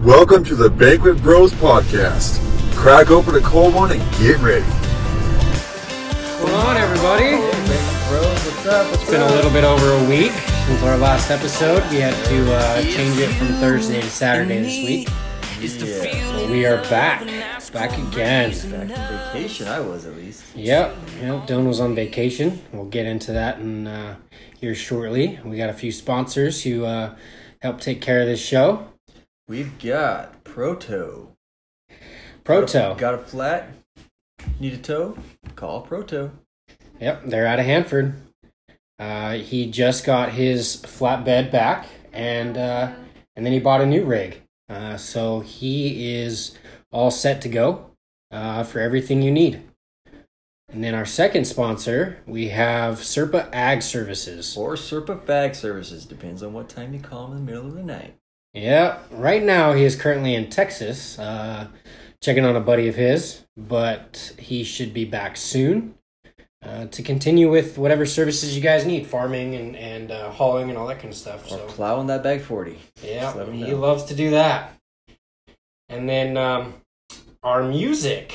Welcome to the Banquet Bros Podcast. Crack open a cold one and get ready. What's going on, everybody? Bros, what's up? What's It's been a little bit over a week since our last episode. We had to uh, change it from Thursday to Saturday this week. Yeah, But we are back. Back again. back on vacation. I was at least. Yep. Yep. Dylan was on vacation. We'll get into that in uh, here shortly. We got a few sponsors who uh, help take care of this show. We've got Proto. Proto. Got a flat? Need a toe? Call Proto. Yep, they're out of Hanford. Uh, he just got his flatbed back, and uh, and then he bought a new rig. Uh, so he is all set to go uh, for everything you need. And then our second sponsor, we have Serpa Ag Services. Or Serpa Bag Services. Depends on what time you call him in the middle of the night. Yeah, right now he is currently in Texas, uh, checking on a buddy of his, but he should be back soon uh, to continue with whatever services you guys need, farming and and uh, hauling and all that kind of stuff. Or So plowing that bag 40. yeah, Just let him he know. loves to do that. And then um, our music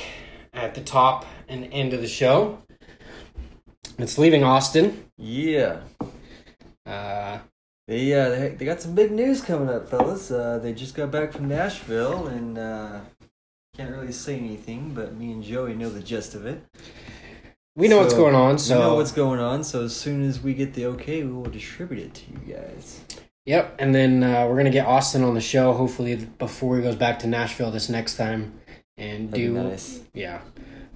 at the top and end of the show. It's leaving Austin. Yeah. They, uh, they, they got some big news coming up, fellas. Uh, they just got back from Nashville and uh, can't really say anything, but me and Joey know the gist of it. we know what's going on, So we so know what's going on, so as soon as we get the okay, we will distribute it to you guys. Yep, and then uh, we're gonna get Austin on the show hopefully before he goes back to Nashville this next time, and That'd do nice. yeah,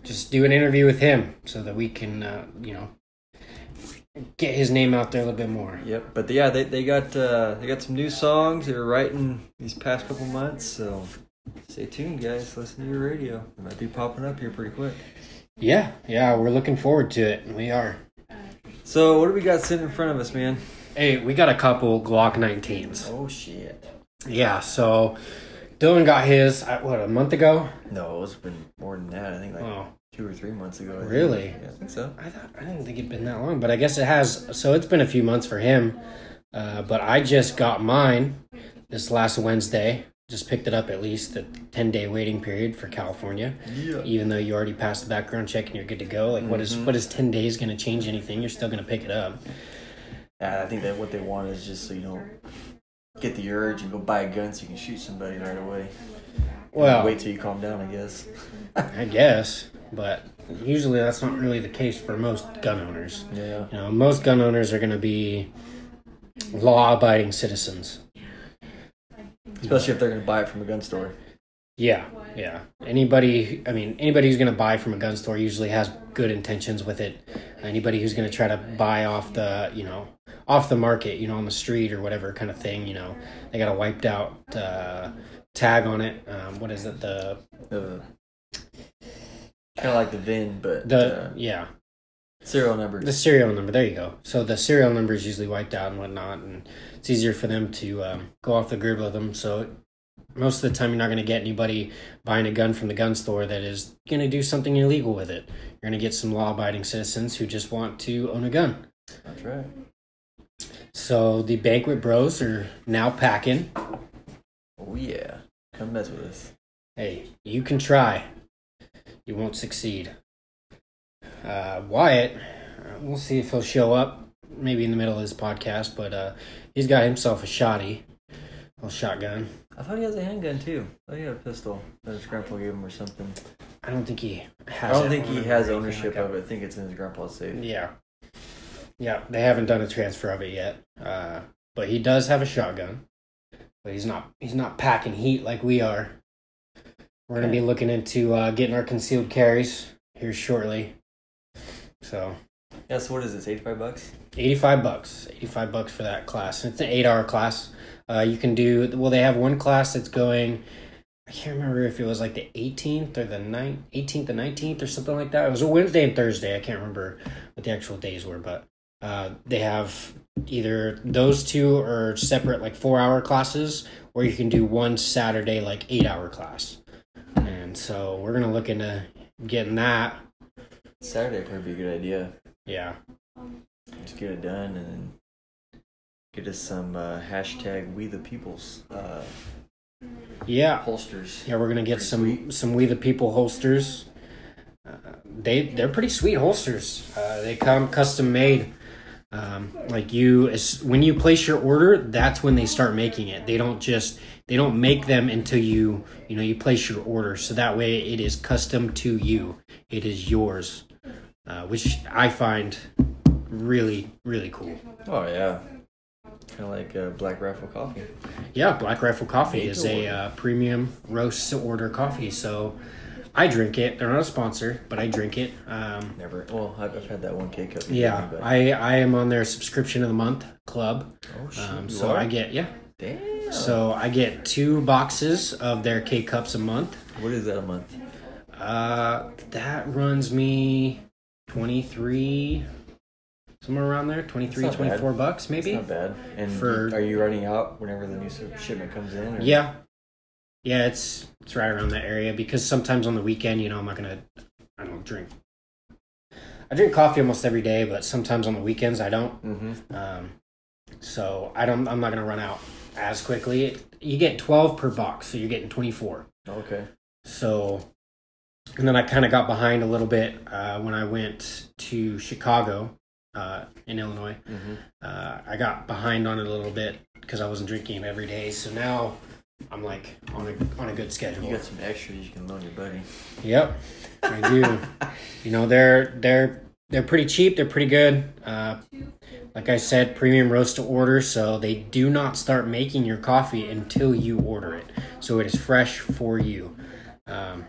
just do an interview with him so that we can uh, you know get his name out there a little bit more. Yep, but yeah, they, they got uh, they got some new songs they were writing these past couple months, so stay tuned, guys. Listen to your radio; it might be popping up here pretty quick. Yeah, yeah, we're looking forward to it. We are. So, what do we got sitting in front of us, man? Hey, we got a couple Glock 19s. Oh shit! Yeah, so Dylan got his uh, what a month ago. No, it's been more than that. I think like Oh, two or three months ago. I think. Really? Yeah, I think so. I thought I didn't think it'd been that long, but I guess it has. So it's been a few months for him. Uh, but I just got mine this last Wednesday. Just picked it up at least the ten day waiting period for California. Yeah. Even though you already passed the background check and you're good to go, like what is what is ten days going to change anything? You're still going to pick it up. I think that what they want is just so you don't get the urge and go buy a gun so you can shoot somebody right away. Well, wait till you calm down, I guess. I guess, but usually that's not really the case for most gun owners. Yeah. You know, most gun owners are going to be law abiding citizens. Especially if they're going to buy it from a gun store. Yeah, yeah. Anybody, I mean, anybody who's going to buy from a gun store usually has good intentions with it. Anybody who's going to try to buy off the, you know, off the market, you know, on the street or whatever kind of thing, you know, they got a wiped out uh, tag on it. Um, what is it? The The kind of like the VIN, but the uh, yeah, serial number. the serial number. There you go. So the serial number is usually wiped out and whatnot, and it's easier for them to um, go off the grid with them. So most of the time, you're not going to get anybody buying a gun from the gun store that is going to do something illegal with it. You're going to get some law-abiding citizens who just want to own a gun. That's right. So the banquet bros are now packing. Oh yeah, come mess with us. Hey, you can try. You won't succeed. Uh, Wyatt, we'll see if he'll show up maybe in the middle of this podcast, but uh, he's got himself a shotty, a shotgun. I thought he has a handgun too. I thought he had a pistol that his grandpa gave him or something. I don't think he has. I don't think he has ownership like of it. I think it's in his grandpa's safe. Yeah, yeah. They haven't done a transfer of it yet, uh, but he does have a shotgun. But he's not. He's not packing heat like we are. We're gonna be looking into uh, getting our concealed carries here shortly. So Yeah. So what is this? Eighty-five bucks. 85 bucks 85 bucks for that class it's an eight hour class uh, you can do well they have one class that's going i can't remember if it was like the 18th or the 9th 18th and 19th or something like that it was a wednesday and thursday i can't remember what the actual days were but uh, they have either those two or separate like four hour classes or you can do one saturday like eight hour class and so we're gonna look into getting that Saturday probably be a good idea. yeah Just get it done and then get us some uh, hashtag We the Peoples uh, Yeah, holsters. yeah, we're gonna get Pretty some sweet. some We the People holsters. Uh, they they're pretty sweet holsters. Uh, they come custom made. Um, like you, as when you place your order, that's when they start making it. They don't just they don't make them until you you know you place your order. So that way it is custom to you. It is yours, uh, which I find really really cool. Oh yeah, kind of like uh, Black Rifle coffee. Yeah, Black Rifle Coffee is a uh, premium roast to order coffee. So I drink it. They're not a sponsor, but I drink it. Um, Never. Well, I've, I've had that one K cup. yeah, me, but- I I am on their subscription of the month club. Oh shit. Um, so? I get yeah. Damn. So I get two boxes of their K cups a month. what is that a month? Uh, that runs me twenty three, somewhere around there, 23, That's not bad. 24 bucks maybe. It's not bad. And For- are you running out whenever the new shipment comes in? Or? Yeah. Yeah, it's it's right around that area because sometimes on the weekend, you know, I'm not gonna I don't drink. I drink coffee almost every day, but sometimes on the weekends I don't. Mm-hmm. Um, so I don't. I'm not gonna run out as quickly. You get 12 per box, so you're getting 24. Okay. So, and then I kind of got behind a little bit uh, when I went to Chicago uh, in Illinois. Mm-hmm. Uh, I got behind on it a little bit because I wasn't drinking every day. So now I'm like on a on a good schedule. You got some extras you can loan your buddy. Yep, I do. you know they're they're they're pretty cheap. They're pretty good. Uh, like I said, premium roast to order, so they do not start making your coffee until you order it. So it is fresh for you. Um,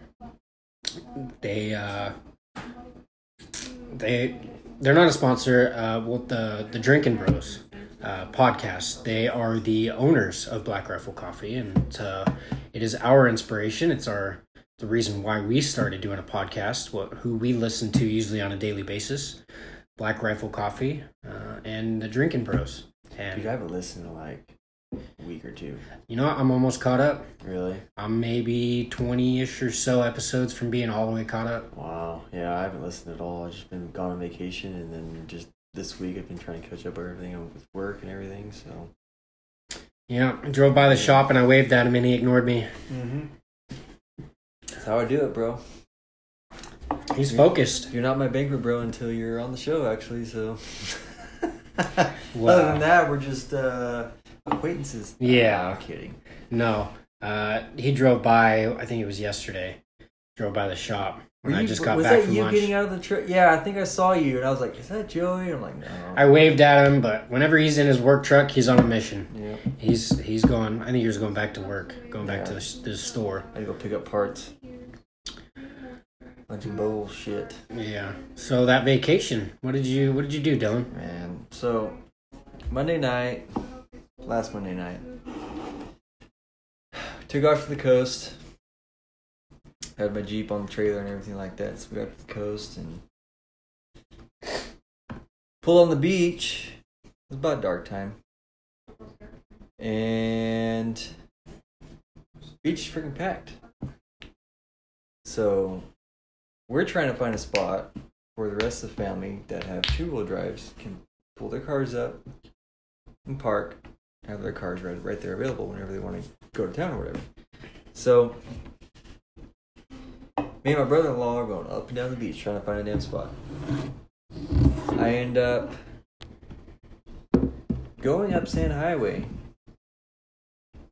they uh, they they're not a sponsor. Uh, the the Drinking Bros uh, podcast. They are the owners of Black Rifle Coffee, and uh, it is our inspiration. It's our the reason why we started doing a podcast. What who we listen to usually on a daily basis. Black Rifle Coffee uh, and the Drinking Bros. And Dude, I haven't listened in like a week or two. you know what? I'm almost caught up. Really? I'm maybe 20 ish or so episodes from being all the way caught up. Wow. Yeah, I haven't listened at all. I've just been gone on vacation, and then just this week I've been trying to catch up on everything with work and everything. So. Yeah, I drove by the shop and I waved at him and he ignored me. Mm-hmm. That's how I do it, bro. He's focused. You're not my banker, bro, until you're on the show, actually. So. Wow. Other than that, we're just uh, acquaintances. Yeah. I'm kidding. No, uh, he drove by. I think it was yesterday. Drove by the shop when Were I you- just got was back that from you lunch. getting out of the truck? Yeah, I think I saw you, and I was like, "Is that Joey?" I'm like, "No." I waved at him, but whenever he's in his work truck, he's on a mission. yeah, He's he's going. I think he was going back to work, going back to the, the store. I go pick up parts. Bunch of bullshit, Yeah. So that vacation, what did you what did you do, Dylan? man. So Monday night, last Monday night, took off to the coast. Had my jeep on the trailer and everything like that. So we got to the coast and pull on the beach. It was about dark time, and beach is freaking packed. So we're trying to find a spot where the rest of the family that have two wheel drives can pull their cars up and park, have their cars right, right there available whenever they want to go to town or whatever. So, me and my brother in law are going up and down the beach trying to find a damn spot. I end up going up Sand Highway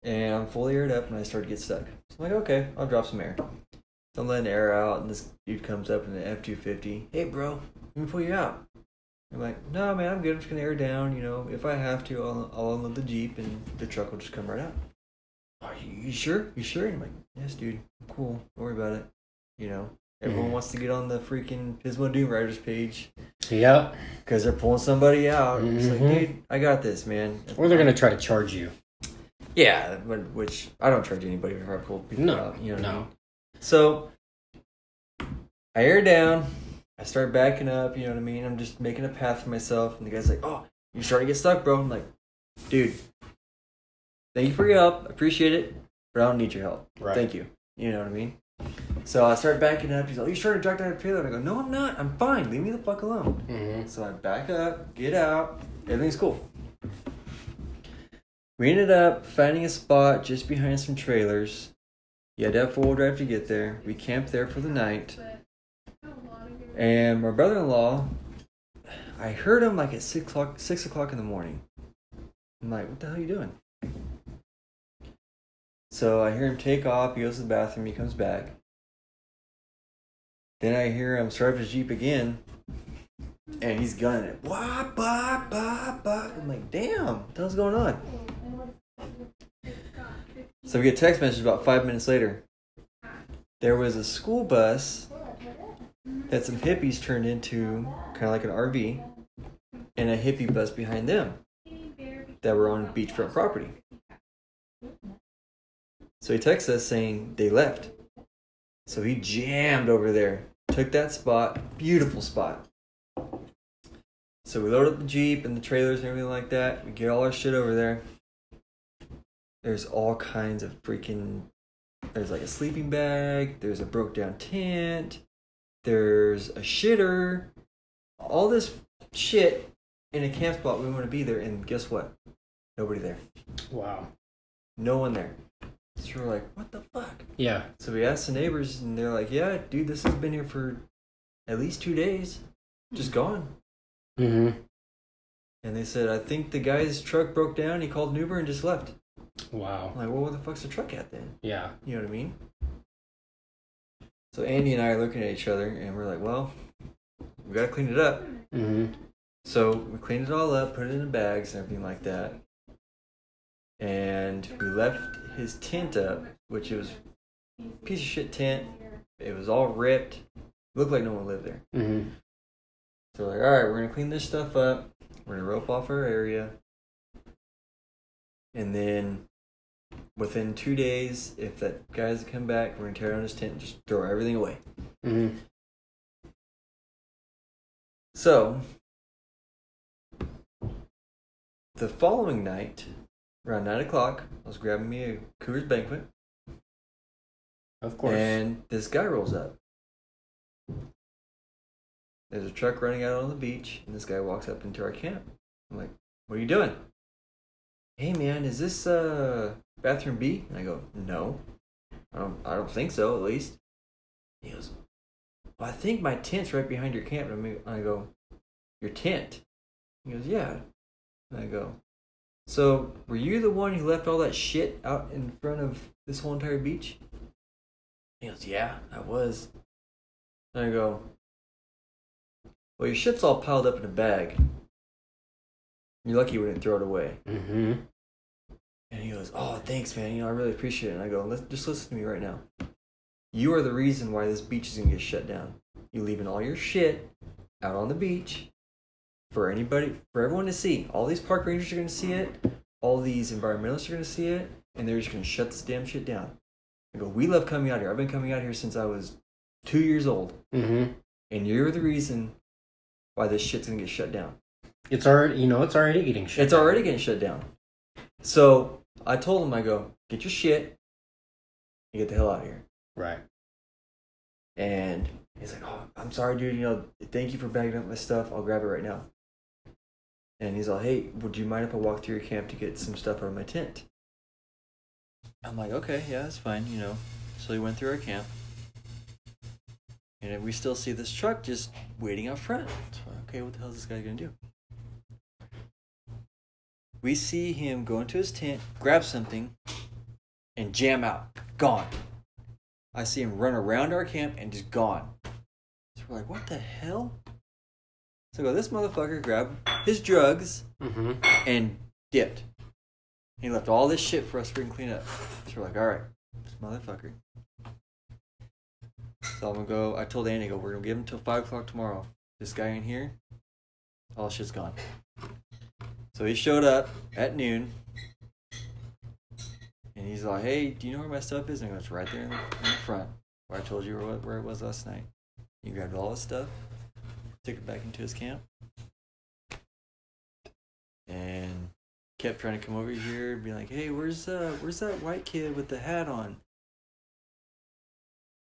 and I'm fully aired up and I start to get stuck. So I'm like, okay, I'll drop some air. So I'm letting air out, and this dude comes up in the F two fifty. Hey, bro, let me pull you out. I'm like, no, man, I'm good. I'm just gonna air down. You know, if I have to, I'll, I'll unload the jeep, and the truck will just come right out. Are you, sure? You sure? And I'm like, yes, dude. Cool. Don't worry about it. You know, everyone wants to get on the freaking Pismo Dune Riders page Yep. because they're pulling somebody out. It's like, Mhm. dude, I got this, man. Or they're gonna try to charge you. Yeah, but- which I don't charge anybody if I pull people No, out. You know what I no. mean? So I air down. I start backing up. You know what I mean? I'm just making a path for myself. And the guy's like, "Oh, you're starting to get stuck, bro." I'm like, "Dude, thank you for your help. Appreciate it, but I don't need your help. Right. Thank you. You know what I mean?" So I start backing up. He's like, Are "You starting to drag down the trailer?" And I go, "No, I'm not. I'm fine. Leave me the fuck alone." Mm-hmm. So I back up, get out, everything's cool. We ended up finding a spot just behind some trailers. You had to have four wheel drive to get there. We camped there for the night. And my brother in law, I heard him like at six o'clock six o'clock in the morning. I'm like, what the hell are you doing? So I hear him take off, he goes to the bathroom, he comes back. Then I hear him start up his Jeep again, and he's gunning it. Wah, bah, bah, bah. I'm like, damn, what the hell's going on? So we get text message about five minutes later. There was a school bus that some hippies turned into kind of like an RV, and a hippie bus behind them that were on beachfront property. So he texts us saying they left. So he jammed over there, took that spot, beautiful spot. So we load up the Jeep and the trailers and everything like that. We get all our shit over there. There's all kinds of freaking. There's like a sleeping bag, there's a broke down tent, there's a shitter, all this shit in a camp spot. We want to be there, and guess what? Nobody there. Wow. No one there. So we're like, what the fuck? Yeah. So we asked the neighbors, and they're like, yeah, dude, this has been here for at least two days. Just gone. Mm-hmm. And they said, I think the guy's truck broke down. He called an Uber and just left. Wow. I'm like, well, where the fuck's the truck at then? Yeah. You know what I mean? So Andy and I are looking at each other, and we're like, well, we gotta clean it up. Mm-hmm. So we cleaned it all up, put it in the bags and everything like that. And we left his tent up, which it was a piece of shit tent. It was all ripped. Looked like no one lived there. Mm-hmm. So like, all right, we're gonna clean this stuff up. We're gonna rope off our area, and then within two days, if that guy doesn't come back, we're gonna tear down his tent and just throw everything away. Mm-hmm. So the following night, around nine o'clock, I was grabbing me a Coors Banquet, Of course. and this guy rolls up. There's a truck running out on the beach, and this guy walks up into our camp. I'm like, "What are you doing?" Hey man, is this uh bathroom B? And I go, "No, I don't. I don't think so. At least." He goes, "Well, I think my tent's right behind your camp." And I I go, "Your tent?" He goes, "Yeah." And I go, "So were you the one who left all that shit out in front of this whole entire beach?" He goes, "Yeah, I was." And I go, well, your shit's all piled up in a bag. You're lucky we didn't throw it away. mm-hmm. And he goes, Oh, thanks, man. You know, I really appreciate it. And I go, Let's just listen to me right now. You are the reason why this beach is gonna get shut down. You leaving all your shit out on the beach for anybody, for everyone to see. All these park rangers are gonna see it. All these environmentalists are gonna see it, and they're just gonna shut this damn shit down. I go, We love coming out here. I've been coming out here since I was two years old, Mm-hmm. and you're the reason why this shit's gonna get shut down. It's already, you know, it's already getting shit. It's already getting shut down. So I told him, I go, get your shit and get the hell out of here. Right. And he's like, oh, I'm sorry, dude. You know, thank you for bagging up my stuff. I'll grab it right now. And he's all, hey, would you mind if I walk through your camp to get some stuff out of my tent? I'm like, okay, yeah, that's fine, you know. So he went through our camp. And we still see this truck just waiting out front. Okay, what the hell is this guy gonna do? We see him go into his tent, grab something, and jam out. Gone. I see him run around our camp and just gone. So we're like, what the hell? So go, this motherfucker grabbed his drugs Mm-hmm. and dipped. He left all this shit for us to clean up. So we're like, all right, this motherfucker. So I'm gonna go. I told Andy, I go, we're gonna give him till five o'clock tomorrow. This guy in here, all shit's gone. So he showed up at noon, and he's like, "Hey, do you know where my stuff is?" And I go, "It's right there in the, in the front, where I told you where, where it was last night." He grabbed all his stuff, took it back into his camp, and kept trying to come over here and be like, "Hey, where's uh, where's that white kid with the hat on?"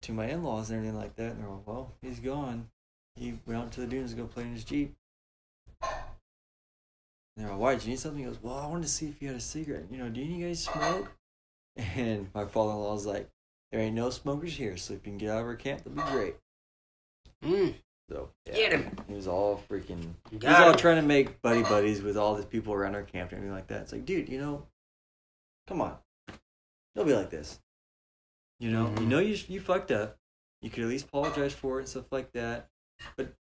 To my in-laws and everything like that, and they're like, "Well, he's gone. He went out to the dunes to go play in his jeep." And they're like, why, did you need something? He goes, well, I wanted to see if you had a cigarette. You know, do you guys smoke? And my father-in-law was like, there ain't no smokers here, so if you can get out of our camp, that'd be great. Mm, So, yeah. Get him. He was all freaking. He was Got all trying to make buddy buddies with all these people around our camp and everything like that. It's like, dude, you know, come on, don't be like this. You know, you Mhm. know you you fucked up. You could at least apologize for it and stuff like that. But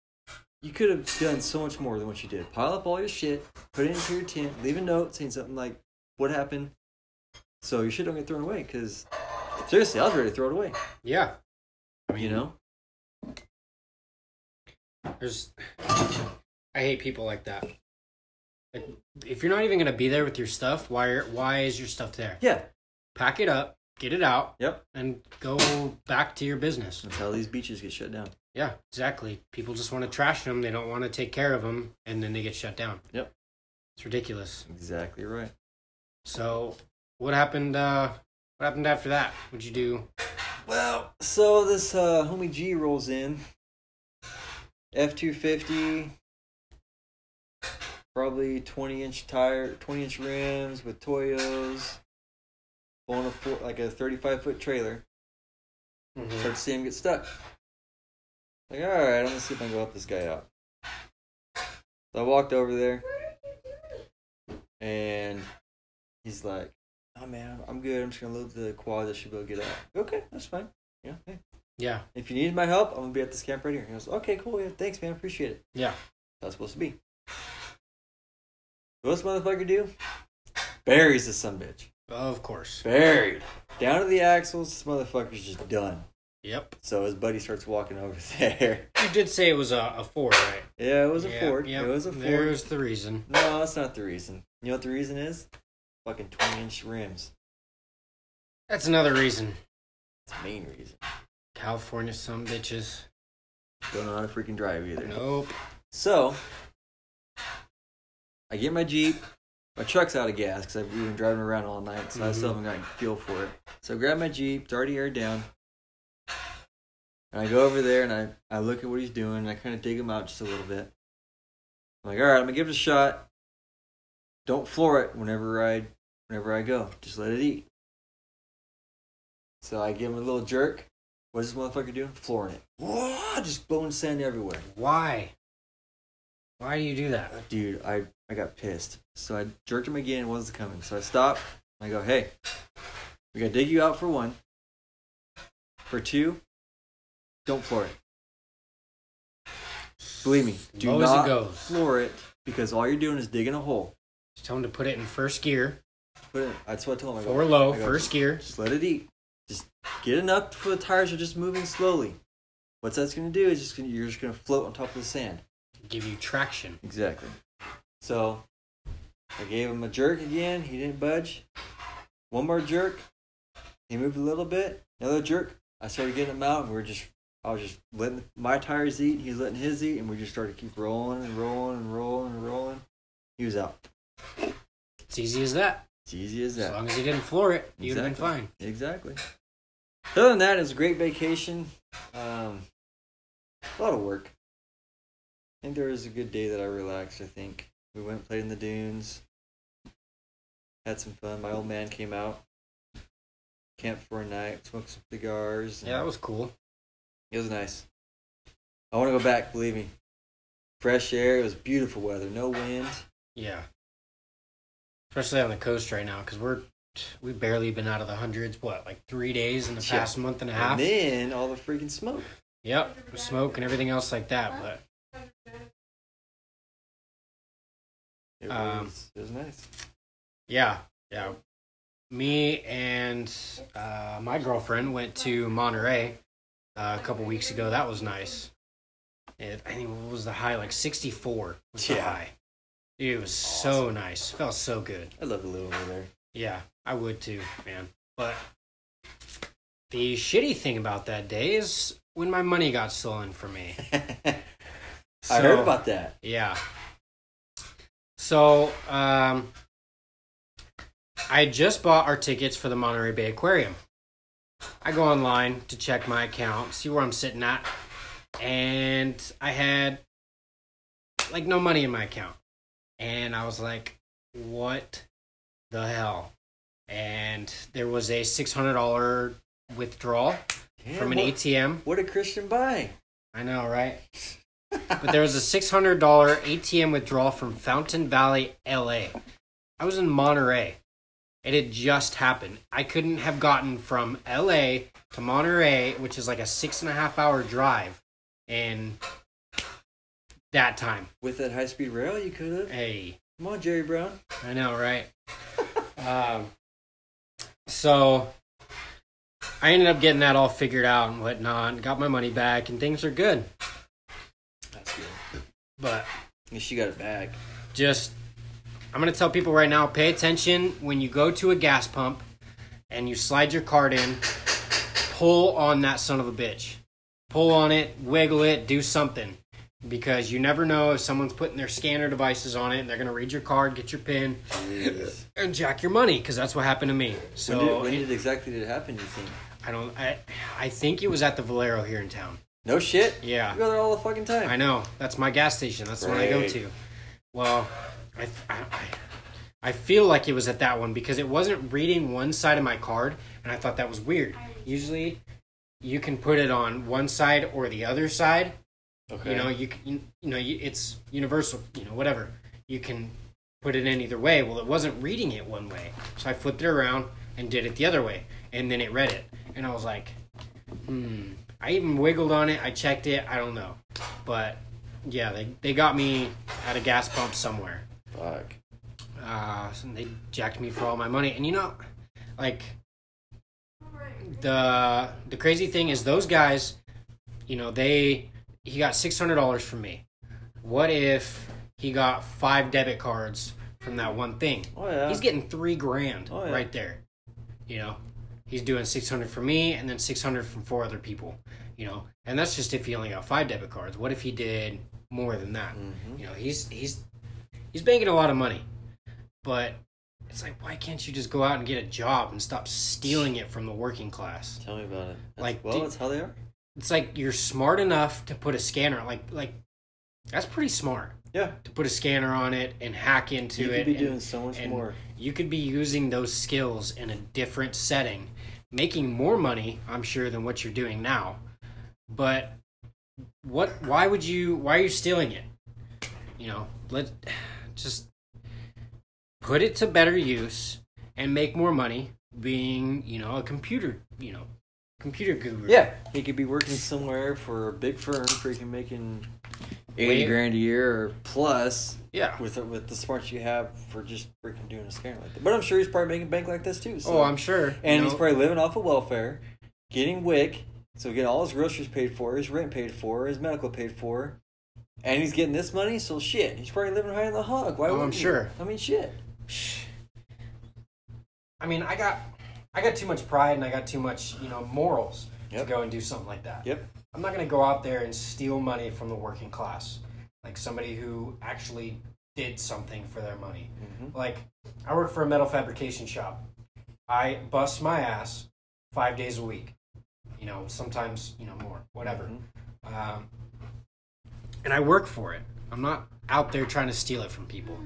you could have done so much more than what you did. Pile up all your shit, put it into your tent, leave a note saying something like, "What happened?" So your shit don't get thrown away. Because seriously, I was ready to throw it away. Yeah. You know. There's, I hate people like that. Like, if you're not even gonna be there with your stuff, why why is your stuff there? Yeah. Pack it up, get it out, Yep. and go back to your business. That's how these beaches get shut down. Yeah, exactly. People just want to trash them. They don't want to take care of them, and then they get shut down. Yep. It's ridiculous. Exactly right. So, what happened? Uh, what happened after that? What'd you do? Well, so this uh, homie G rolls in. F two fifty, probably twenty inch tire, twenty inch rims with Toyos, on a four, like a thirty five foot trailer. Mhm. Start to see him get stuck. Like, all right, I'm gonna see if I can go help this guy out. So I walked over there, and he's like, "Oh man, I'm good. I'm just gonna load the quad. That should be able to get out." Okay, that's fine. Yeah, hey. Yeah, If you need my help, I'm gonna be at this camp right here. He goes, okay, cool, yeah, thanks, man, appreciate it. yeah. That's supposed to be. What's motherfucker do? Buries this some bitch. Of course. Buried. Down to the axles, this motherfucker's just done. Yep. So his buddy starts walking over there. You did say it was a, a Ford, right? Yeah, it was a Yeah, Ford. yep. It was a Ford. There's the reason. No, that's not the reason. You know what the reason is? Fucking 20 inch rims. That's another reason. That's the main reason. California, some bitches. Don't know how to freaking drive either. Nope. So, I get my Jeep. My truck's out of gas because I've been driving around all night, so I still mm-hmm. haven't gotten fuel for it. So I grab my Jeep. It's already aired down. And I go over there and I, I look at what he's doing and I kind of dig him out just a little bit. I'm like, all right, I'm gonna give it a shot. Don't floor it whenever I whenever I go. Just let it eat. So I give him a little jerk. What is this motherfucker doing? Flooring it. Whoa, just blowing sand everywhere. Why? Why do you do that? Uh, dude, I I got pissed. So I jerked him again. It wasn't coming. So I stopped. I go, hey, we gotta dig you out for one. For two, don't floor it. Believe me, do Low it not goes. floor it because all you're doing is digging a hole. Just tell him to put it in first gear. Put it. That's what I told him. I go, Four low, I go, first gear. Just let it eat. Just get up for the tires are just moving slowly. What that's gonna do is just gonna, you're just gonna float on top of the sand. Give you traction. Exactly. So I gave him a jerk again. He didn't budge. One more jerk. He moved a little bit. Another jerk. I started getting him out, and we are just. I was just letting my tires eat. He was letting his eat, and we just started to keep rolling and rolling and rolling and rolling. He was out. It's easy as that. It's easy as that. As long as you didn't floor it, you'd have been fine. Exactly. Other than that, it was a great vacation. Um, a lot of work. I think there was a good day that I relaxed. I think we went and played in the dunes. Had some fun. My old man came out. Camped for a night. Smoked some cigars. Yeah, that was cool. It was nice. I want to go back. Believe me. Fresh air. It was beautiful weather. No wind. Yeah. Especially on the coast right now, because we're we've barely been out of the hundreds. What, like three days in the Yeah. past month and a half? And then all the freaking smoke. Yep, smoke and everything else like that. But It Um, was. It was nice. yeah, yeah. Me and uh, my girlfriend went to Monterey uh, a couple weeks ago. That was nice. It, I think what was the high? Like sixty four was the Yeah. high. Dude, it was so nice. Felt so good. I love to live over there. Yeah, I would too, man. But the shitty thing about that day is when my money got stolen from me. I heard about that. Yeah. So, um, I just bought our tickets for the Monterey Bay Aquarium. I go online to check my account, see where I'm sitting at, and I had like no money in my account. And I was like, "What the hell?" And there was a six hundred dollar withdrawal Damn, from an what, ATM. What did Christian buy? I know, right? but there was a six hundred dollar ATM withdrawal from Fountain Valley, LA. I was in Monterey. It had just happened. I couldn't have gotten from LA to Monterey, which is like a six and a half hour drive, in that time. With that high speed rail, you could have. Hey, Come on, Jerry Brown. I know, right? um, so I ended up getting that all figured out and whatnot, got my money back, and things are good. That's good. But At least you got it back. just I'm gonna tell people right now: pay attention when you go to a gas pump and you slide your card in. Pull on that son of a bitch. Pull on it, wiggle it, do something, because you never know if someone's putting their scanner devices on it and they're gonna read your card, get your pin, Jeez. and jack your money. Because that's what happened to me. So when did, when did exactly did it happen? You think? I don't. I I think it was at the Valero here in town. No shit. Yeah. You go there all the fucking time. I know. That's my gas station. That's the one I go to. Well, I, I- I feel like it was at that one because it wasn't reading one side of my card, and I thought that was weird. Usually, you can put it on one side or the other side. Okay. You know, you you, you know, you, it's universal. You know, whatever. You can put it in either way. Well, it wasn't reading it one way, so I flipped it around and did it the other way, and then it read it, and I was like, hmm. I even wiggled on it. I checked it. I don't know, but yeah, they they got me at a gas pump somewhere. Fuck. Uh, so they jacked me for all my money, and you know, like the the crazy thing is those guys, you know, they he got six hundred dollars from me. What if he got five debit cards from that one thing? Oh yeah. He's getting three grand Oh, yeah. right there. You know, he's doing six hundred for me, and then six hundred from four other people. You know, and that's just if he only got five debit cards. What if he did more than that? Mhm. You know, he's he's he's banking a lot of money, but it's like, why can't you just go out and get a job and stop stealing it from the working class? Tell me about it. That's, Like, well, that's how they are. It's like you're smart enough to put a scanner like like that's pretty smart Yeah. to put a scanner on it and hack into it. You it. could be and- doing so much more. You could be using those skills in a different setting, making more money, I'm sure, than what you're doing now. But what? Why would you? Why are you stealing it? You know, let just put it to better use and make more money. Being, you know, a computer, you know, computer guru. Yeah. He could be working somewhere for a big firm, freaking making eighty Wait. grand a year or plus yeah. with the, with the smarts you have for just freaking doing a scanner like that. But I'm sure he's probably making bank like this too. So. Oh, I'm sure. And you he's know. probably living off of welfare, getting WIC, so getting all his groceries paid for, his rent paid for, his medical paid for, and he's getting this money. So shit, he's probably living high in the hog. Why Oh, I'm he? sure. I mean, shit. I mean, I got, I got too much pride and I got too much, you know, morals Yep. to go and do something like that. Yep. I'm not gonna go out there and steal money from the working class, like somebody who actually did something for their money. Mhm. Like, I work for a metal fabrication shop. I bust my ass five days a week. You know, sometimes you know more, whatever. Mhm. Um, and I work for it. I'm not out there trying to steal it from people.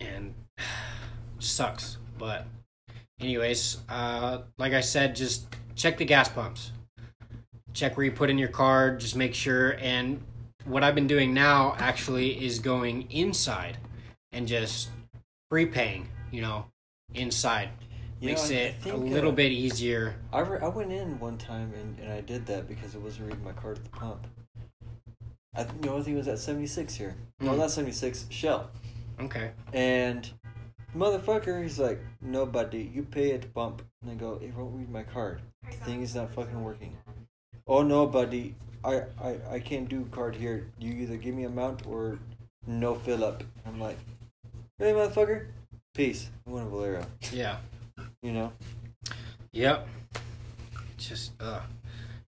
And sucks. But anyways, uh, like I said, just check the gas pumps. Check where you put in your card. Just make sure. And what I've been doing now actually is going inside and just prepaying. You know, inside You makes know, it a little uh, bit easier. I, re- I went in one time and, and I did that because it wasn't reading my card at the pump. I th- the only thing was at 76 here. No, Mm. not 76, Shell. Okay. And motherfucker, he's like, no, buddy, you pay at the pump. And I go, it won't read my card. The thing is not fucking working. Oh no, buddy, I, I, I can't do card here. You either give me amount or no fill up. I'm like, really, motherfucker? Peace. I want a Valero. Yeah. You know? Yep. Just uh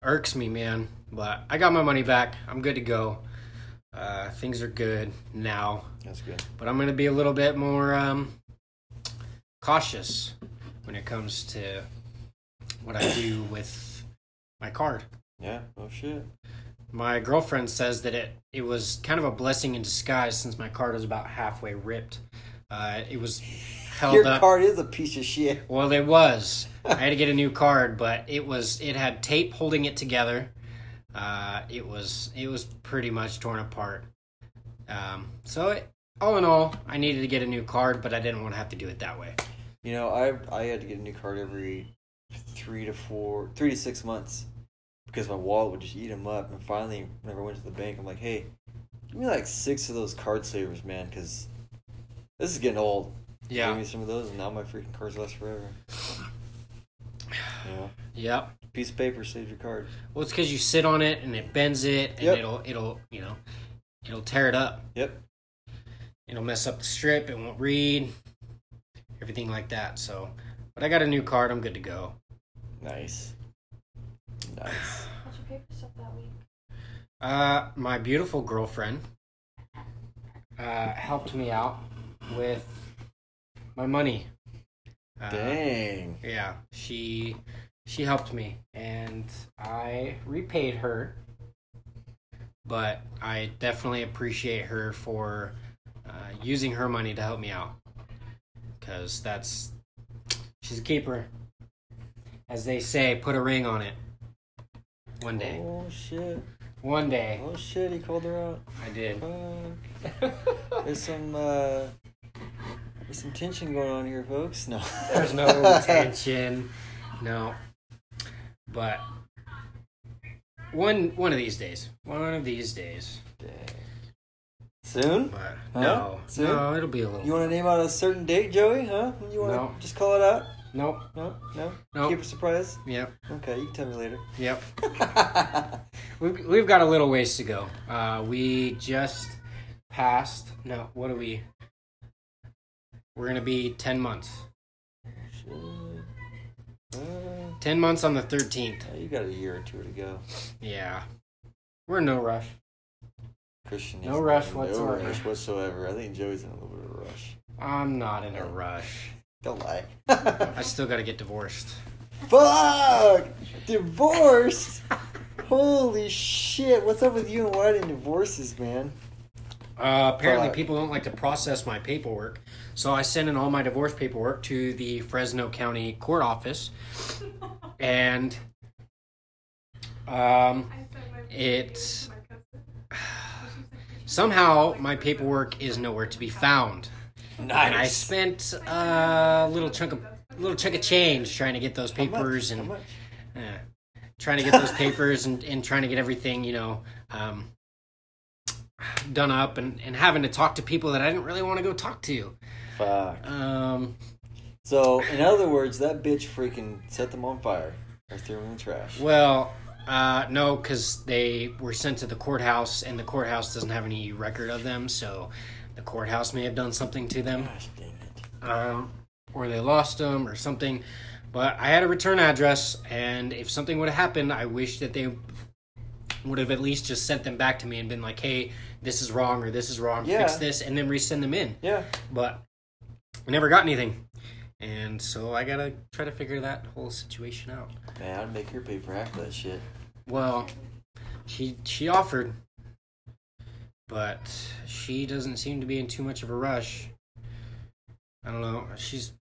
irks me, man. But I got my money back. I'm good to go. Uh, things are good now, That's good. but I'm gonna be a little bit more um, cautious when it comes to what I do with my card. Yeah, oh shit. my girlfriend says that it it was kind of a blessing in disguise since my card was about halfway ripped. Uh, it was held Your up. card is a piece of shit. Well, it was. I had to get a new card, but it was it had tape holding it together. Uh, it was it was pretty much torn apart. Um, so it, all in all, I needed to get a new card, but I didn't want to have to do it that way. You know, I I had to get a new card every three to four, three to six months because my wallet would just eat them up. And finally, whenever I went to the bank, I'm like, hey, give me like six of those card savers, man, because this is getting old. Yeah. Give me some of those, and now my freaking cards last forever. Yeah, Yep. piece of paper saves your card. Well, it's because you sit on it and it bends it, and Yep. it'll it'll you know it'll tear it up. Yep. It'll mess up the strip. It won't read. Everything like that. So, but I got a new card. I'm good to go. Nice. Nice. How's your paper stuff that week? Uh, my beautiful girlfriend uh, helped me out with my money. Uh, Dang. Yeah, she she helped me, and I repaid her. But I definitely appreciate her for uh, using her money to help me out, because that's she's a keeper. As they say, put a ring on it. One day, Oh shit. one day, Oh shit. He called her out. I did. Fuck. There's some uh, there's some tension going on here, folks. No. There's no tension. No. But one one of these days. One of these days. Dang. Soon? But Huh? no. Soon? No, it'll be a little You want to name out a certain date, Joey? Huh? You want to No. just call it out? Nope. No, no. Nope. Keep a surprise. Yep. Okay, you can tell me later. Yep. We've, we've got a little ways to go. Uh, we just passed. No, what are we? We're gonna be ten months. Uh, Ten months on the thirteenth. yeah, you got a year or two to go. Yeah. We're in no rush. Christian. No rush whatsoever. No rush whatsoever. I think Joey's in a little bit of a rush. I'm not in a rush. Don't lie. I still gotta get divorced. Fuck! Divorced? Holy shit! What's up with you and Wyatt and divorces, man? Uh, apparently, Fuck. people don't like to process my paperwork, so I sent in all my divorce paperwork to the Fresno County Court Office, and um, it somehow my paperwork is nowhere to be found, and I spent a little chunk of little chunk of change trying to get those How much? papers How and much? yeah, trying to get those papers and, and trying to get everything, you know, um, done up and, and having to talk to people that I didn't really want to go talk to. Fuck. Um, So, in other words, that bitch freaking set them on fire or threw them in the trash. well, uh, no, because they were sent to the courthouse and the courthouse doesn't have any record of them, so the courthouse may have done something to them. Gosh um, or they lost them or something. But I had a return address, and if something would have happened, I wish that they would have at least just sent them back to me and been like, "Hey, this is wrong or this is wrong. Yeah. Fix this," and then resend them in. Yeah. But I never got anything, and so I gotta try to figure that whole situation out. Man, I'd make your pay for half that shit. Well, she she offered, but she doesn't seem to be in too much of a rush. I don't know. She's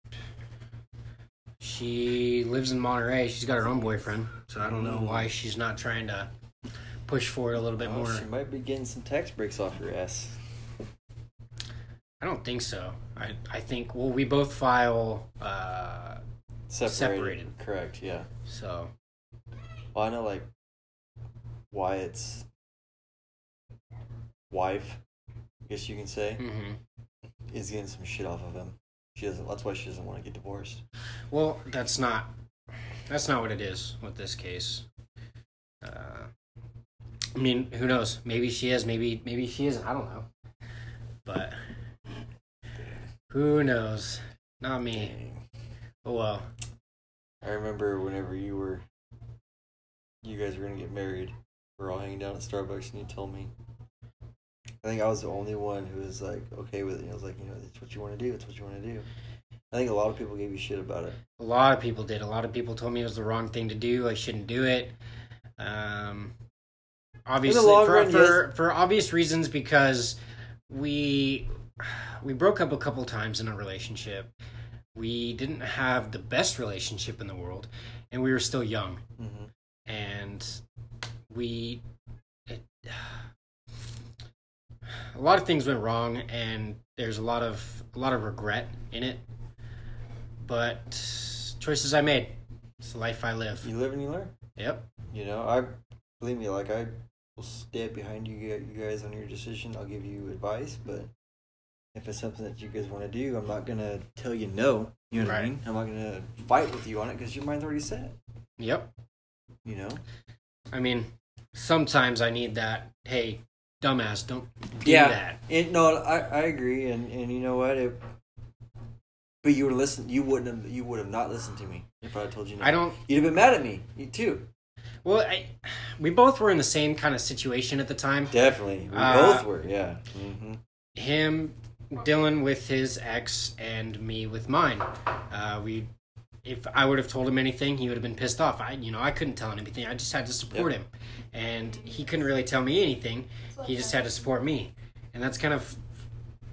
she lives in Monterey. She's got her own boyfriend, so I don't know why she's not trying to push for it a little bit Oh, more. she might be getting some tax breaks off your ass. I don't think so. I I think well we both file uh Separated. Separated. Correct, yeah. so Well, I know, like, Wyatt's wife, I guess you can say, mhm. is getting some shit off of him. She doesn't. That's why she doesn't want to get divorced. Well, that's not that's not what it is with this case. Uh, I mean, who knows? Maybe she is. Maybe maybe she isn't. I don't know. But who knows? Not me. Dang. Oh well. I remember whenever you were, you guys were gonna get married. We are all hanging down at Starbucks, and you told me. I think I was the only one who was like okay with it. I was like, you know, it's what you want to do. It's what you want to do. I think a lot of people gave you shit about it. A lot of people did. A lot of people told me it was the wrong thing to do. I shouldn't do it. Um, obviously for run, for, for obvious reasons because we we broke up a couple times in a relationship. We didn't have the best relationship in the world, and we were still young, Mhm. and we. It, a lot of things went wrong, and there's a lot of a lot of regret in it. But choices I made. It's the life I live. You live and you learn. Yep. You know, I believe me, like I will stand behind you, you guys on your decision. I'll give you advice, but if it's something that you guys want to do, I'm not gonna tell you no. You know what I Right. mean? I'm not gonna fight with you on it because your mind's already set. Yep. You know? I mean, sometimes I need that. Hey, dumbass, don't do Yeah. that. And no, I, I agree, and, and you know what? If, but you would listen. You wouldn't have. You would have not listened to me if I had told you no. I don't. You'd have been mad at me. You too. Well, I, we both were in the same kind of situation at the time. Definitely. We Uh, both were. Yeah. hmm Him, Dylan with his ex, and me with mine. Uh, we, if I would have told him anything, he would have been pissed off. I, you know, I couldn't tell him anything. I just had to support him, and he couldn't really tell me anything. He just had to support me, and that's kind of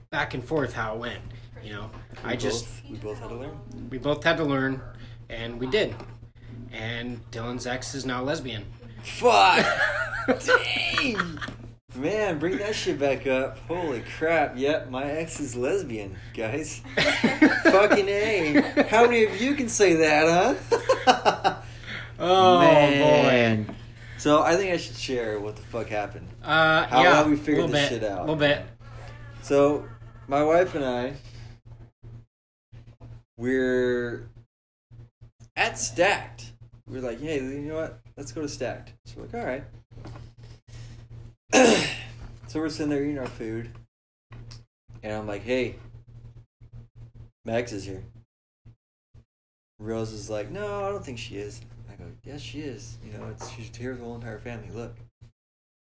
back and forth how it went. You know, I We just both, we both had to learn. we both had to learn, and we did. And Dylan's ex is now lesbian. Fuck! Dang! Man, bring that shit back up. Holy crap. Yep, my ex is lesbian, guys. Fucking A. How many of you can say that, huh? Oh Man. So I think I should share what the fuck happened. Uh, How yeah, have we figured this bit, shit out? A little bit. So, my wife and I, we're at Stacked. We're like, hey, you know what? Let's go to Stacked. So we're like, all right. so we're sitting there eating our food, and I'm like, hey, Max is here. Rose is like, no, I don't think she is. I go, yes, she is. You know, it's she's here with the whole entire family. Look,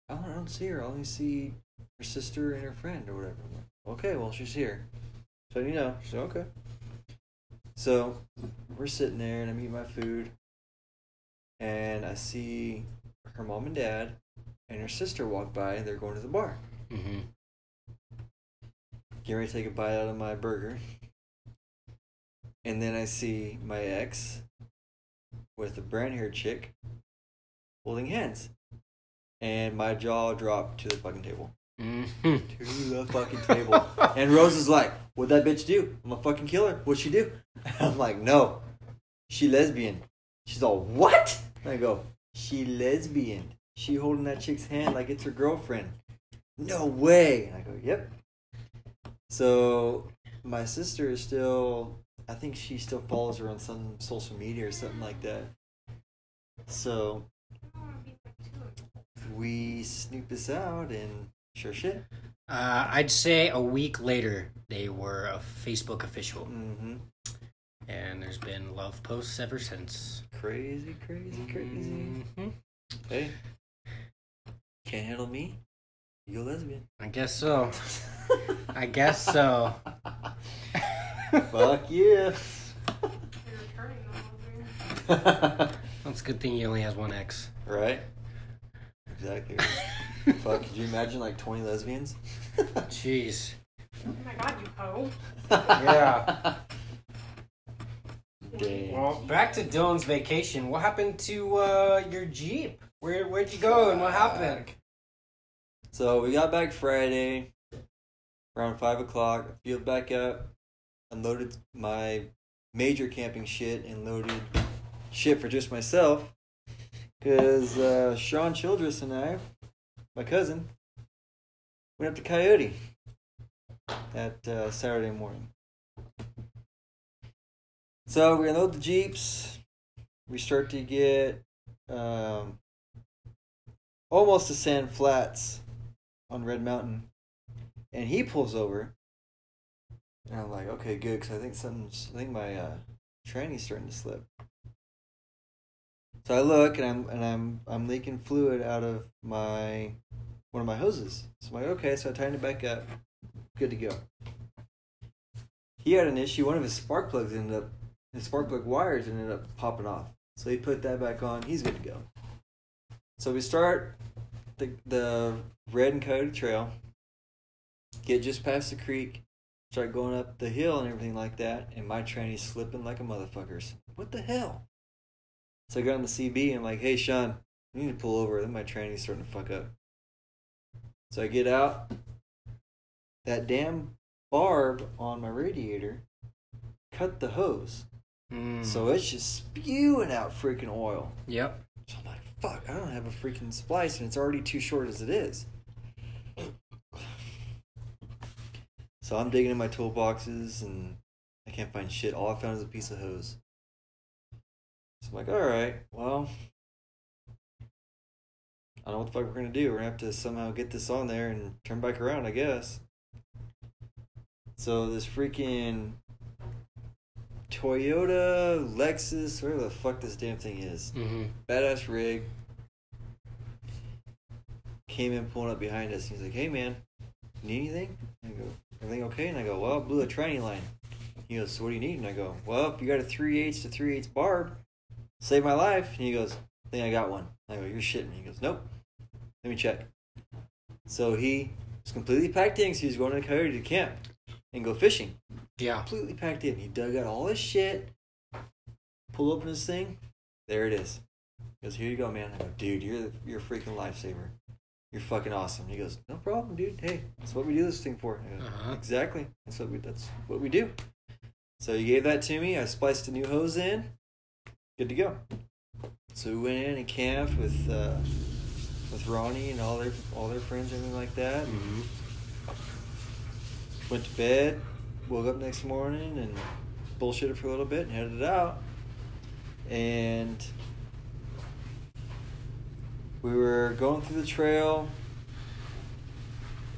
I don't, I don't see her. I only see her sister and her friend or whatever. Like, okay, well, she's here. So, you know, she's like, okay. So, we're sitting there and I'm eating my food. And I see her mom and dad and her sister walk by and they're going to the bar. hmm Get ready to take a bite out of my burger. And then I see my ex with a brown haired chick holding hands. And my jaw dropped to the fucking table. hmm to the fucking table. And Rose is like, What'd that bitch do? I'm a fucking killer. What'd she do? I'm like, No. She lesbian. She's all, What? And I go, She lesbian. She holding that chick's hand like it's her girlfriend. No way. And I go, Yep. So my sister is still I think she still follows her on some social media or something like that. So we snoop this out and sure shit. Uh, I'd say a week later they were a Facebook official, Mm-hmm. And there's been love posts ever since. Crazy, crazy, crazy. Mhm. Hey, can't handle me? You a lesbian? I guess so. I guess so. Fuck yeah. That's a good thing he only has one ex. right? Exactly. Fuck, could you imagine like 20 lesbians? Jeez. Oh my god, you hoe. Yeah. Well, back to Dylan's vacation. What happened to uh, your Jeep? Where Where'd you go and what happened? So we got back Friday around 5 o'clock. Fueled back up. Unloaded my major camping shit and loaded shit for just myself. Because uh, Sean Childress and I, my cousin, went up to Coyote that uh, Saturday morning. So we unload the Jeeps. We start to get um, almost to Sand Flats on Red Mountain. And he pulls over. And I'm like, okay, good, because I think something's, I think my uh, tranny's starting to slip. So I look and I'm and I'm I'm leaking fluid out of my one of my hoses. So I'm like, okay, so I tightened it back up. Good to go. He had an issue. One of his spark plugs ended up his spark plug wires ended up popping off. So he put that back on. He's good to go. So we start the the red and coyote trail. Get just past the creek, start going up the hill and everything like that, and my tranny's slipping like a motherfucker's. What the hell? So I got on the CB and I'm like, hey Sean, you need to pull over. Then my tranny's starting to fuck up. So I get out. That damn barb on my radiator cut the hose. Mm. So it's just spewing out freaking oil. Yep. So I'm like, fuck, I don't have a freaking splice and it's already too short as it is. So I'm digging in my toolboxes and I can't find shit. All I found is a piece of hose. So I'm like, alright, well, I don't know what the fuck we're gonna do. We're gonna have to somehow get this on there and turn back around, I guess. So this freaking Toyota, Lexus, whatever the fuck this damn thing is Mm-hmm. badass rig. Came in pulling up behind us. He's like, "Hey man, need anything?" I go, "Everything okay?" And I go, "Well, blew a tranny line." He goes, "So what do you need?" And I go, "Well, if you got a three eighths to three eighths barb, save my life." And he goes, "I think I got one." I go, "You're shitting." me." He goes, "Nope. Let me check." So he was completely packed in. 'cause he was going to the coyote to camp and go fishing Yeah. completely packed in. He dug out all his shit, pull open his thing, there it is. He goes, "Here you go, man." I go, "Dude, you're the, you're a freaking lifesaver. You're fucking awesome." He goes, "No problem, dude. Hey, that's what we do this thing for." Go, Uh-huh. Exactly. That's what we that's what we do. So he gave that to me. I spliced a new hose in. Good to go. So we went in and camped with uh, with Ronnie and all their all their friends and everything like that. Mm-hmm. Went to bed, woke up next morning and bullshitted for a little bit and headed out. And we were going through the trail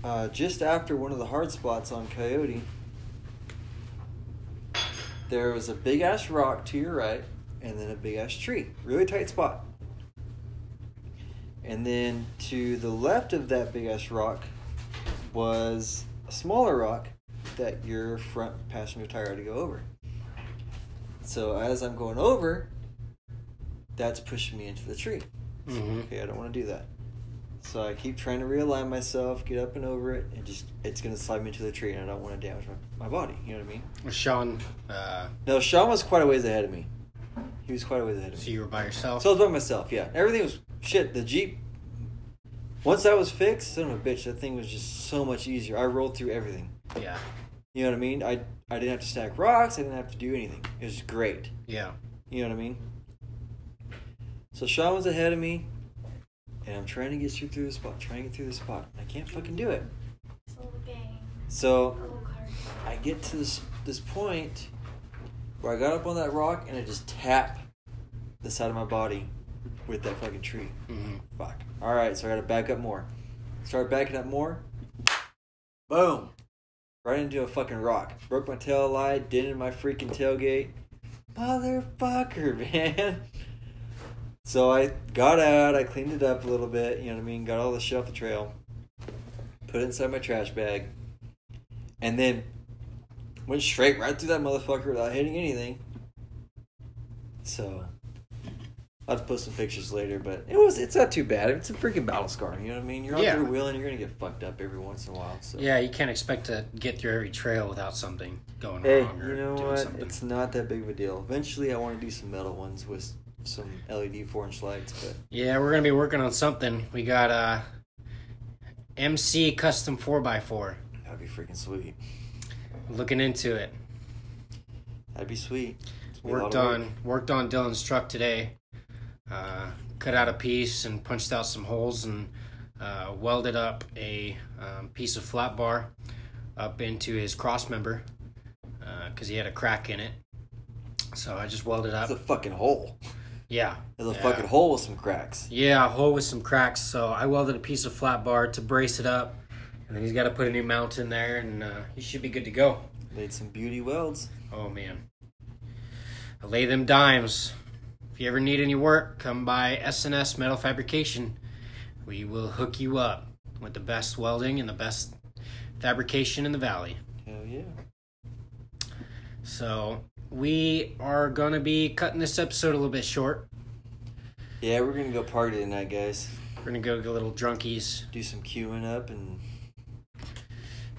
uh, just after one of the hard spots on Coyote. There was a big ass rock to your right and then a big ass tree. Really tight spot. And then to the left of that big ass rock was a smaller rock that your front passenger tire had to go over. So as I'm going over, that's pushing me into the tree. So, Mhm. okay, I don't want to do that. So I keep trying to realign myself, get up and over it, and just it's gonna slide me into the tree, and I don't want to damage my, my body. You know what I mean? Sean, uh, No, Sean was quite a ways ahead of me. He was quite a ways ahead of me. so you were by yourself? So I was by myself, yeah. Everything was shit. The Jeep, once that was fixed, son of a bitch, that thing was just so much easier. I rolled through everything. yeah. You know what I mean? I I didn't have to stack rocks. I didn't have to do anything. It was great. Yeah. You know what I mean? So Sean was ahead of me, and I'm trying to get through through the spot, trying to get through the spot. I can't fucking do it. It's a little game. So A little card. I get to this this point where I got up on that rock and I just tap the side of my body with that fucking tree. Mm-hmm. Fuck. All right, so I got to back up more. Start backing up more. Boom. Right into a fucking rock. Broke my tail light, dented my freaking tailgate. Motherfucker, man. So I got out, I cleaned it up a little bit, you know what I mean? Got all the shit off the trail. Put it inside my trash bag. And then went straight right through that motherfucker without hitting anything. So I'll have to post some pictures later, but it was it's not too bad. It's a freaking battle scar, you know what I mean? You're out Yeah. there wheeling, you're gonna get fucked up every once in a while. So Yeah, you can't expect to get through every trail without something going Hey, wrong or you know doing what? something. It's not that big of a deal. Eventually I wanna do some metal ones with some LED four inch lights, but Yeah, we're gonna be working on something. We got uh MC Custom 4x4. that'd be freaking sweet. Looking into it. That'd be sweet. Be Worked work. on worked on Dylan's truck today. Uh, cut out a piece and punched out some holes and uh, welded up a um, piece of flat bar up into his cross member because he had a crack in it. So I just welded up. It's a fucking hole. Yeah. There's a yeah. fucking hole with some cracks. Yeah, a hole with some cracks. So I welded a piece of flat bar to brace it up, and then he's got to put a new mount in there, and uh, he should be good to go. Made some beauty welds. Oh man, I lay them dimes. If you ever need any work, come by SNS Metal Fabrication. We will hook you up with the best welding and the best fabrication in the valley. Hell yeah. So we are gonna be cutting this episode a little bit short. Yeah, we're gonna go party tonight, guys. We're gonna go get a little drunkies. do some queuing up and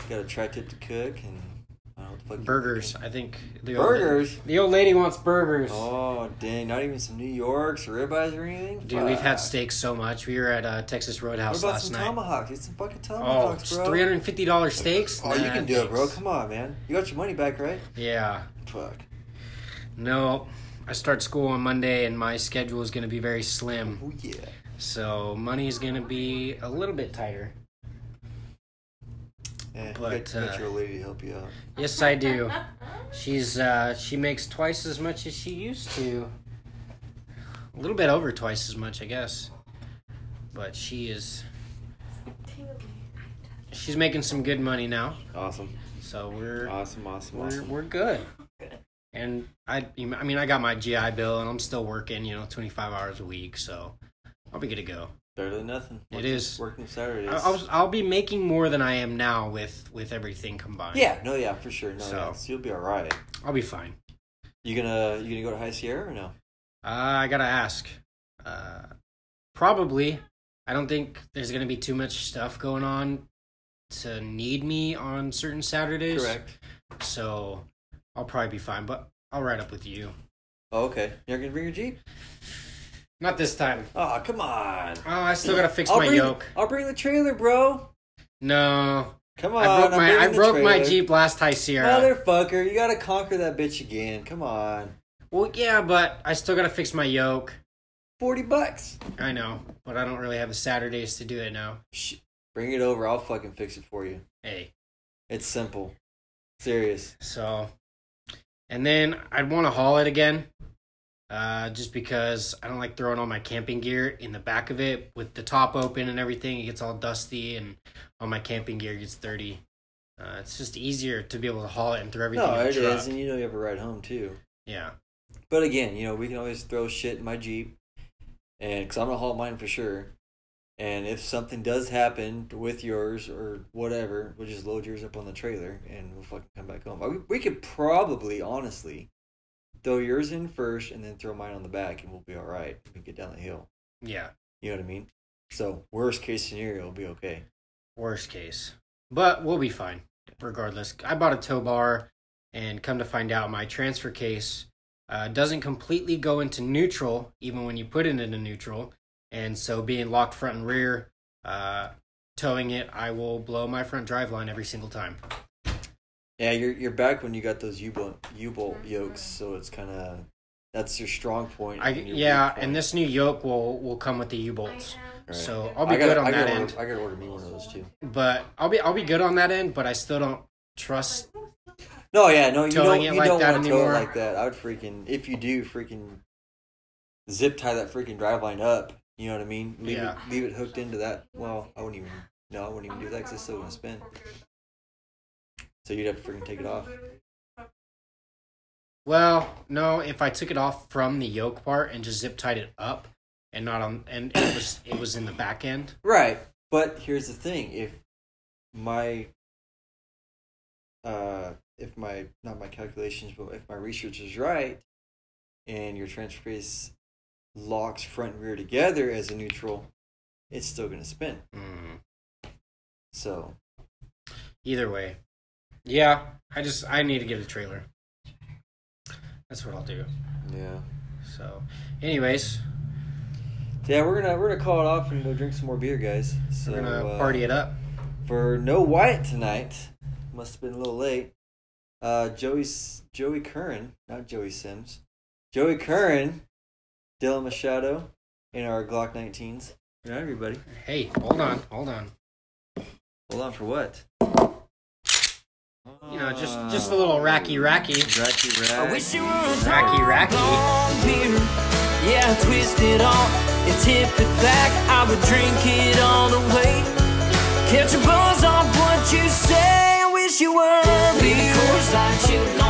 got a tri-tip to cook and know fuck Burgers. I think the old, Burgers. the old lady wants burgers. Oh dang! Not even some New Yorks or ribeyes or anything. Dude, we've had steaks so much. We were at uh, Texas Roadhouse What about some night. tomahawks? Get some fucking Oh, tomahawks, bro. three hundred and fifty dollars steaks. Oh, you can do it, bro. Come on, man. You got your money back, right? Yeah. Fuck. No, I start school on Monday, and my schedule is gonna be very slim. Oh yeah. So money's gonna be a little bit tighter. Yeah, But, you got, you got uh, your lady to help you out. Yes, I do. She's uh, she makes twice as much as she used to. A little bit over twice as much, I guess. But she is she's making some good money now. Awesome. So we're Awesome. Awesome. we're Awesome. we're good. And I I mean I got my GI Bill and I'm still working, you know, 25 hours a week, so I'll be good to go. Better than nothing. It Working- is. working Saturdays. I'll I'll be making more than I am now with with everything combined. yeah. No. Yeah. For sure. No. So- yeah. So you'll be all right. I'll be fine. You gonna you gonna go to High Sierra or no? Uh, I gotta ask. Uh, probably. I don't think there's gonna be too much stuff going on to need me on certain Saturdays. Correct. So I'll probably be fine. But I'll ride up with you. Oh, okay. You're gonna bring your Jeep? Not this time. Oh, come on. Oh, I still gotta fix I'll my bring, yoke. I'll bring the trailer, bro. No, Come on. I broke I'm my I broke my. Jeep last High Sierra. Motherfucker, you gotta conquer that bitch again. Come on. Well, yeah, but I still gotta fix my yoke. 40 bucks. I know, but I don't really have the Saturdays to do it now. Shh. Bring it over. I'll fucking fix it for you. Hey, It's simple. Serious. So, and then I'd want to haul it again, uh, just because I don't like throwing all my camping gear in the back of it with the top open and everything. It gets all dusty, and all my camping gear gets dirty. Uh, it's just easier to be able to haul it and throw everything No, in the it truck. is, and you know you have a ride home too. Yeah, But again, you know we can always throw shit in my Jeep, and because I'm gonna haul mine for sure. And if something does happen with yours or whatever, we'll just load yours up on the trailer and we'll fucking come back home. We, we could probably, honestly, throw yours in first and then throw mine on the back, and we'll be all right. We can get down the hill. yeah. You know what I mean? So worst case scenario, will be okay. Worst case, but we'll be fine regardless. I bought a tow bar, and come to find out, my transfer case uh, doesn't completely go into neutral, even when you put it into neutral. And so, being locked front and rear, uh, towing it, I will blow my front drive line every single time. Yeah, you're you're back when you got those U bolt U bolt yokes, so it's kind of that's your strong point. I and your yeah, point. and this new yoke will will come with the U bolts, Right. so I'll be gotta, good on I that gotta end. Order, I gotta order me one of those too. But I'll be I'll be good on that end. But I still don't trust. No, yeah, no, you don't you like don't want to tow it like that. I would freaking if you do freaking zip tie that freaking drive line up. You know what I mean? Leave Yeah. it leave it hooked into that. Well, I wouldn't even no, I wouldn't even do that because it's still gonna spin. So you'd have to freaking take it off. Well, no, if I took it off from the yoke part and just zip tied it up, and not on, and it was it was in the back end. Right. But here's the thing: if my uh, if my not my calculations, but if my research is right, and your transfer case locks front and rear together as a neutral, it's still gonna spin. Mm. So Either way, yeah, I just I need to get a trailer. That's what I'll do. yeah, So, anyways, yeah, we're gonna we're gonna call it off and go drink some more beer, guys. So we're gonna uh, party it up. for no Wyatt tonight. Must have been a little late. Uh, Joey Joey Curran, not Joey Sims. Joey Curran, Dylan Machado, in our Glock 19s. Good night, everybody. Hey, hold on, hold on. Hold on for what? You know, just just a little racky racky. Racky rack. I wish you were a Racky, racky. long beer. Yeah, twist it off and tip it back. I would drink it all the way. Catch a buzz off what you say. I wish you were Maybe Coors Light shooting